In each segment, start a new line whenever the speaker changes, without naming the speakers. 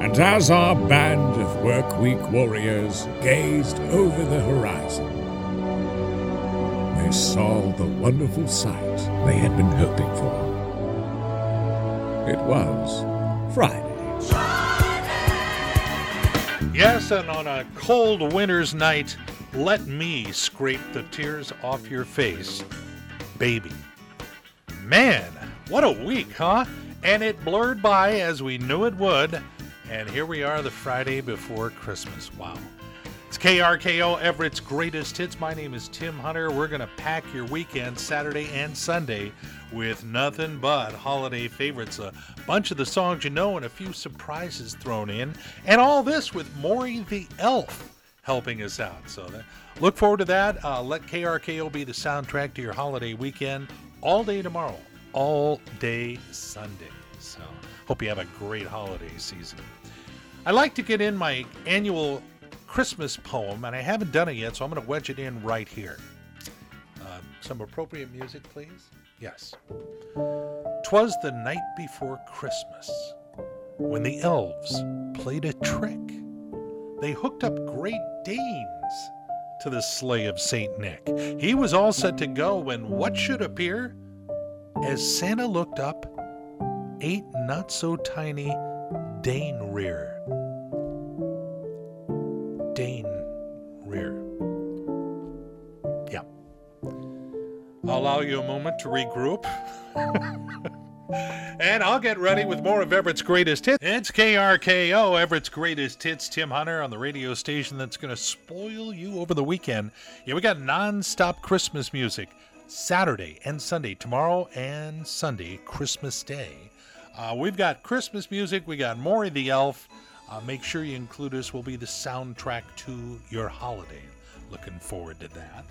And as our band of work week warriors gazed over the horizon, they saw the wonderful sight they had been hoping for. It was Friday.
Yes, and on a cold winter's night, let me scrape the tears off your face, baby. Man, what a week, huh? And it blurred by as we knew it would. And here we are the Friday before Christmas. Wow. It's KRKO Everett's greatest hits. My name is Tim Hunter. We're going to pack your weekend, Saturday and Sunday, with nothing but holiday favorites. A bunch of the songs you know and a few surprises thrown in. And all this with Maury the Elf helping us out. So that, look forward to that. Uh, let KRKO be the soundtrack to your holiday weekend all day tomorrow, all day Sunday. So hope you have a great holiday season. I like to get in my annual Christmas poem, and I haven't done it yet, so I'm going to wedge it in right here. Uh, some appropriate music, please. Yes. Twas the night before Christmas when the elves played a trick. They hooked up Great Danes to the sleigh of St. Nick. He was all set to go when what should appear? As Santa looked up, eight not so tiny Dane rear. Allow you a moment to regroup. and I'll get ready with more of Everett's greatest hits. It's KRKO, Everett's greatest hits. Tim Hunter on the radio station that's going to spoil you over the weekend. Yeah, we got non-stop Christmas music Saturday and Sunday, tomorrow and Sunday, Christmas Day. Uh, we've got Christmas music. We got Maury the Elf. Uh, make sure you include us. We'll be the soundtrack to your holiday. Looking forward to that.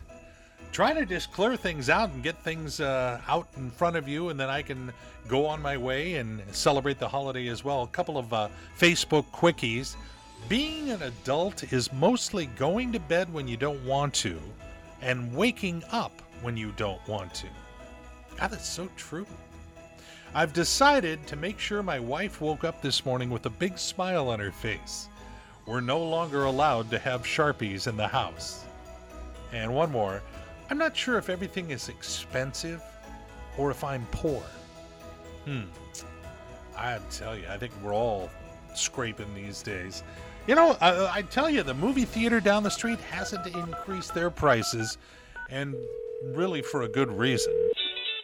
Trying to just clear things out and get things uh, out in front of you, and then I can go on my way and celebrate the holiday as well. A couple of uh, Facebook quickies. Being an adult is mostly going to bed when you don't want to and waking up when you don't want to. God, that's so true. I've decided to make sure my wife woke up this morning with a big smile on her face. We're no longer allowed to have Sharpies in the house. And one more I'm not sure if everything is expensive or if I'm poor. Hmm. I tell you, I think we're all scraping these days. You know, I, I tell you, the movie theater down the street hasn't increased their prices, and really for a good reason.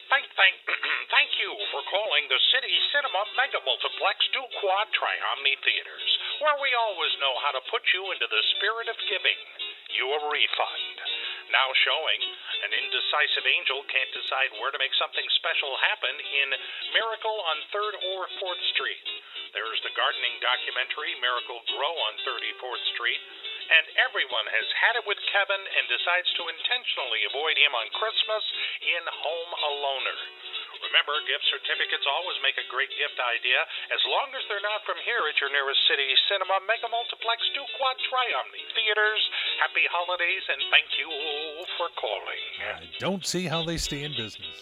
Thank, thank, thank you for calling the City Cinema Mega Multiplex Two Quad Triomni Theaters, where we always know how to put you into the spirit of giving you a refund. Now showing, an indecisive angel can't decide where to make something special happen in Miracle on 3rd or 4th Street. There's the gardening documentary Miracle Grow on 34th Street. And everyone has had it with Kevin and decides to intentionally avoid him on Christmas in Home Aloner. Remember, gift certificates always make a great gift idea as long as they're not from here at your nearest city cinema, mega multiplex, two quad triomni theaters. Happy holidays and thank you for calling.
I don't see how they stay in business.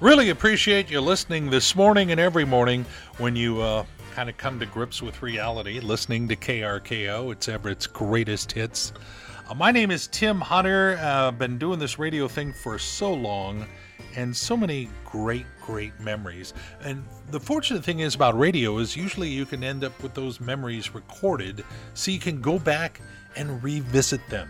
Really appreciate you listening this morning and every morning when you uh, kind of come to grips with reality, listening to KRKO. It's Everett's greatest hits. Uh, my name is Tim Hunter. I've been doing this radio thing for so long and so many great, great memories. And the fortunate thing is about radio is usually you can end up with those memories recorded so you can go back and revisit them.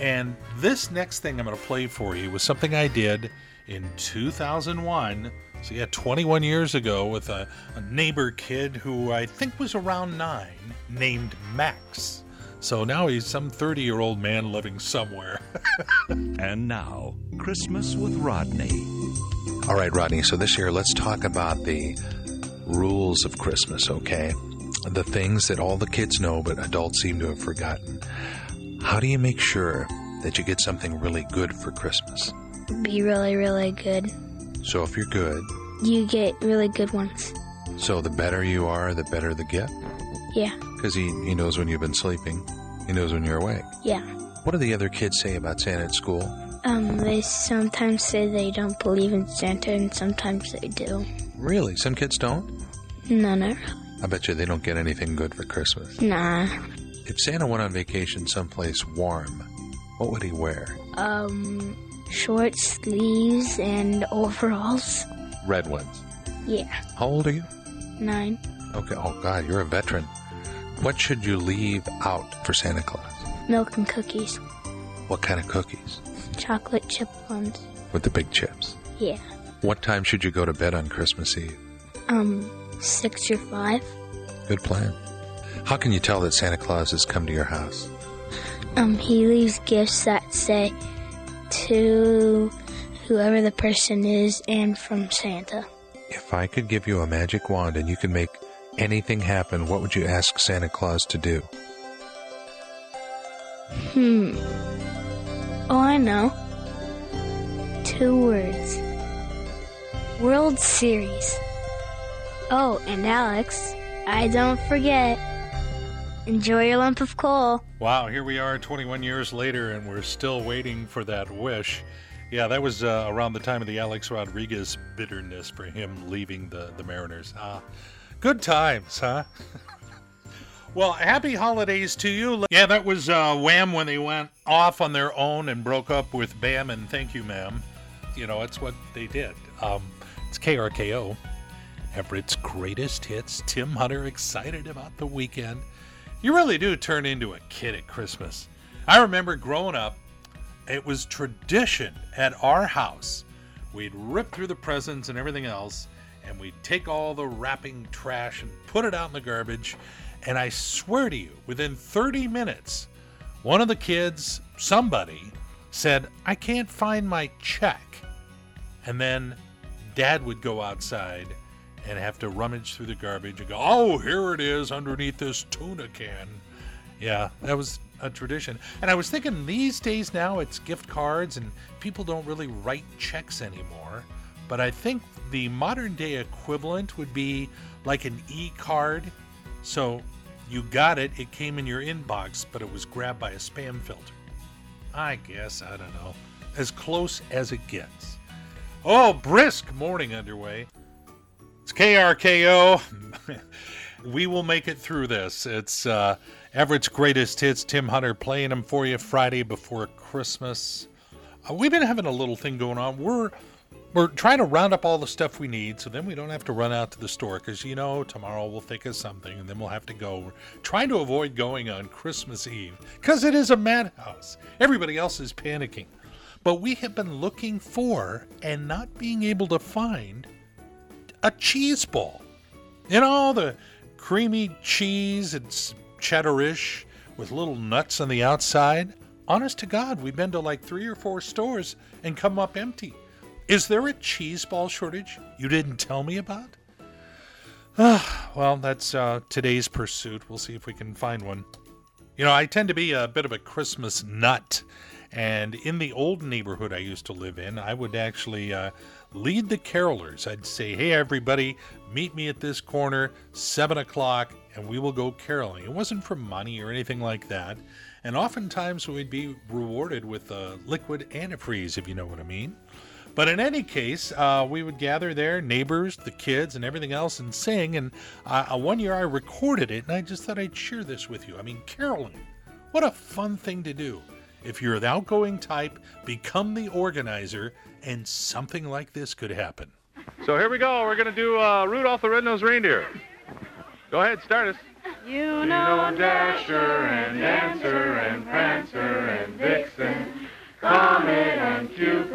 And this next thing I'm going to play for you was something I did in 2001. So, yeah, 21 years ago with a, a neighbor kid who I think was around nine named Max. So now he's some 30 year old man living somewhere.
and now, Christmas with Rodney.
All right, Rodney, so this year let's talk about the rules of Christmas, okay? The things that all the kids know but adults seem to have forgotten. How do you make sure that you get something really good for Christmas?
Be really, really good.
So if you're good,
you get really good ones.
So the better you are, the better the gift?
Yeah.
Because he, he knows when you've been sleeping. He knows when you're awake.
Yeah.
What do the other kids say about Santa at school?
Um, they sometimes say they don't believe in Santa, and sometimes they do.
Really? Some kids don't?
No, no.
I bet you they don't get anything good for Christmas.
Nah.
If Santa went on vacation someplace warm, what would he wear?
Um, short sleeves and overalls.
Red ones.
Yeah.
How old are you?
Nine.
Okay. Oh, God, you're a veteran. What should you leave out for Santa Claus?
Milk and cookies.
What kind of cookies?
Chocolate chip ones.
With the big chips.
Yeah.
What time should you go to bed on Christmas Eve?
Um, six or five.
Good plan. How can you tell that Santa Claus has come to your house?
Um, he leaves gifts that say to whoever the person is and from Santa.
If I could give you a magic wand and you could make anything happen, what would you ask Santa Claus to do?
Hmm. Oh, I know. Two words. World Series. Oh, and Alex, I don't forget. Enjoy your lump of coal.
Wow, here we are 21 years later, and we're still waiting for that wish. Yeah, that was uh, around the time of the Alex Rodriguez bitterness for him leaving the, the Mariners. Ah, good times, huh? well, happy holidays to you. Yeah, that was uh, Wham when they went off on their own and broke up with Bam and Thank You, Ma'am. You know, it's what they did. Um, it's KRKO. Everett's greatest hits. Tim Hunter excited about the weekend. You really do turn into a kid at Christmas. I remember growing up, it was tradition at our house. We'd rip through the presents and everything else, and we'd take all the wrapping trash and put it out in the garbage. And I swear to you, within 30 minutes, one of the kids, somebody, said, I can't find my check. And then dad would go outside and have to rummage through the garbage and go, oh, here it is underneath this tuna can. Yeah, that was a tradition. And I was thinking these days now it's gift cards and people don't really write checks anymore. But I think the modern day equivalent would be like an e card. So you got it, it came in your inbox, but it was grabbed by a spam filter. I guess, I don't know. As close as it gets. Oh, brisk morning underway. It's KRKO. we will make it through this. It's uh, Everett's greatest hits. Tim Hunter playing them for you Friday before Christmas. Uh, we've been having a little thing going on. We're we're trying to round up all the stuff we need, so then we don't have to run out to the store because you know tomorrow we'll think of something and then we'll have to go. We're trying to avoid going on Christmas Eve because it is a madhouse. Everybody else is panicking, but we have been looking for and not being able to find a cheese ball. You know, the creamy cheese, it's cheddarish with little nuts on the outside. Honest to God, we've been to like three or four stores and come up empty. Is there a cheese ball shortage you didn't tell me about? well, that's uh, today's pursuit. We'll see if we can find one. You know, I tend to be a bit of a Christmas nut. And in the old neighborhood I used to live in, I would actually uh, lead the carolers. I'd say, hey, everybody, meet me at this corner, 7 o'clock, and we will go caroling. It wasn't for money or anything like that. And oftentimes we'd be rewarded with a liquid antifreeze, if you know what I mean. But in any case, uh, we would gather there, neighbors, the kids, and everything else, and sing. And uh, one year I recorded it, and I just thought I'd share this with you. I mean, caroling, what a fun thing to do. If you're the outgoing type, become the organizer, and something like this could happen.
So here we go. We're going to do uh, Rudolph the Red-Nosed Reindeer. Go ahead, start us.
You know Dasher and Dancer and Prancer and Vixen, Comet and Cupid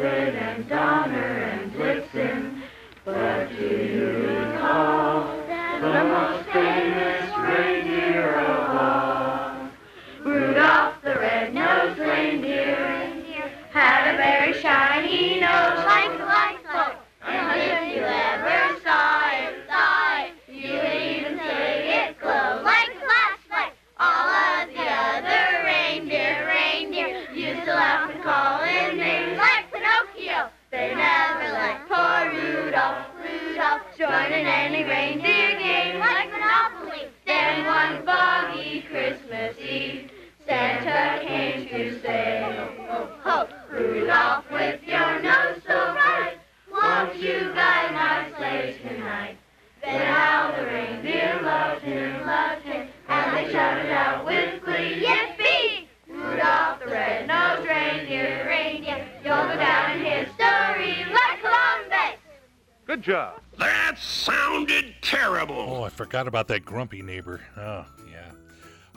Good job.
That sounded terrible.
Oh, I forgot about that grumpy neighbor. Oh, yeah.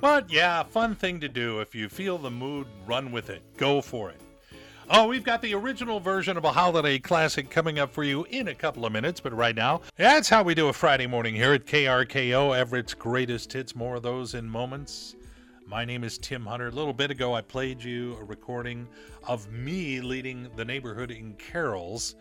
But yeah, fun thing to do. If you feel the mood, run with it. Go for it. Oh, we've got the original version of a holiday classic coming up for you in a couple of minutes, but right now, that's how we do a Friday morning here at KRKO, Everett's greatest hits. More of those in moments. My name is Tim Hunter. A little bit ago, I played you a recording of me leading the neighborhood in carols.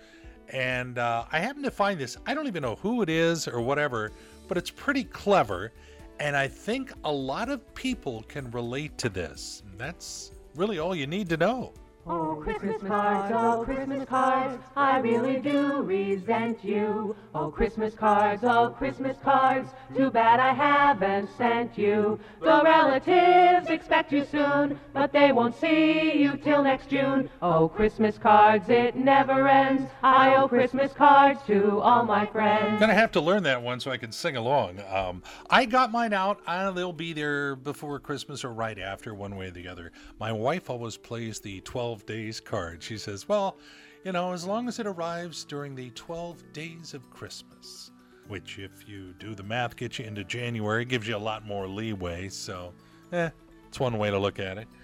And uh, I happened to find this. I don't even know who it is or whatever, but it's pretty clever. And I think a lot of people can relate to this. That's really all you need to know.
Oh, Christmas cards, oh, Christmas cards, I really do resent you. Oh, Christmas cards, oh, Christmas cards, too bad I haven't sent you. The relatives expect you soon, but they won't see you till next June. Oh, Christmas cards, it never ends. I owe Christmas cards to all my friends.
Gonna have to learn that one so I can sing along. Um, I got mine out. Uh, they'll be there before Christmas or right after, one way or the other. My wife always plays the 12 days card. She says, Well, you know, as long as it arrives during the 12 days of Christmas, which, if you do the math, gets you into January, gives you a lot more leeway. So, eh, it's one way to look at it.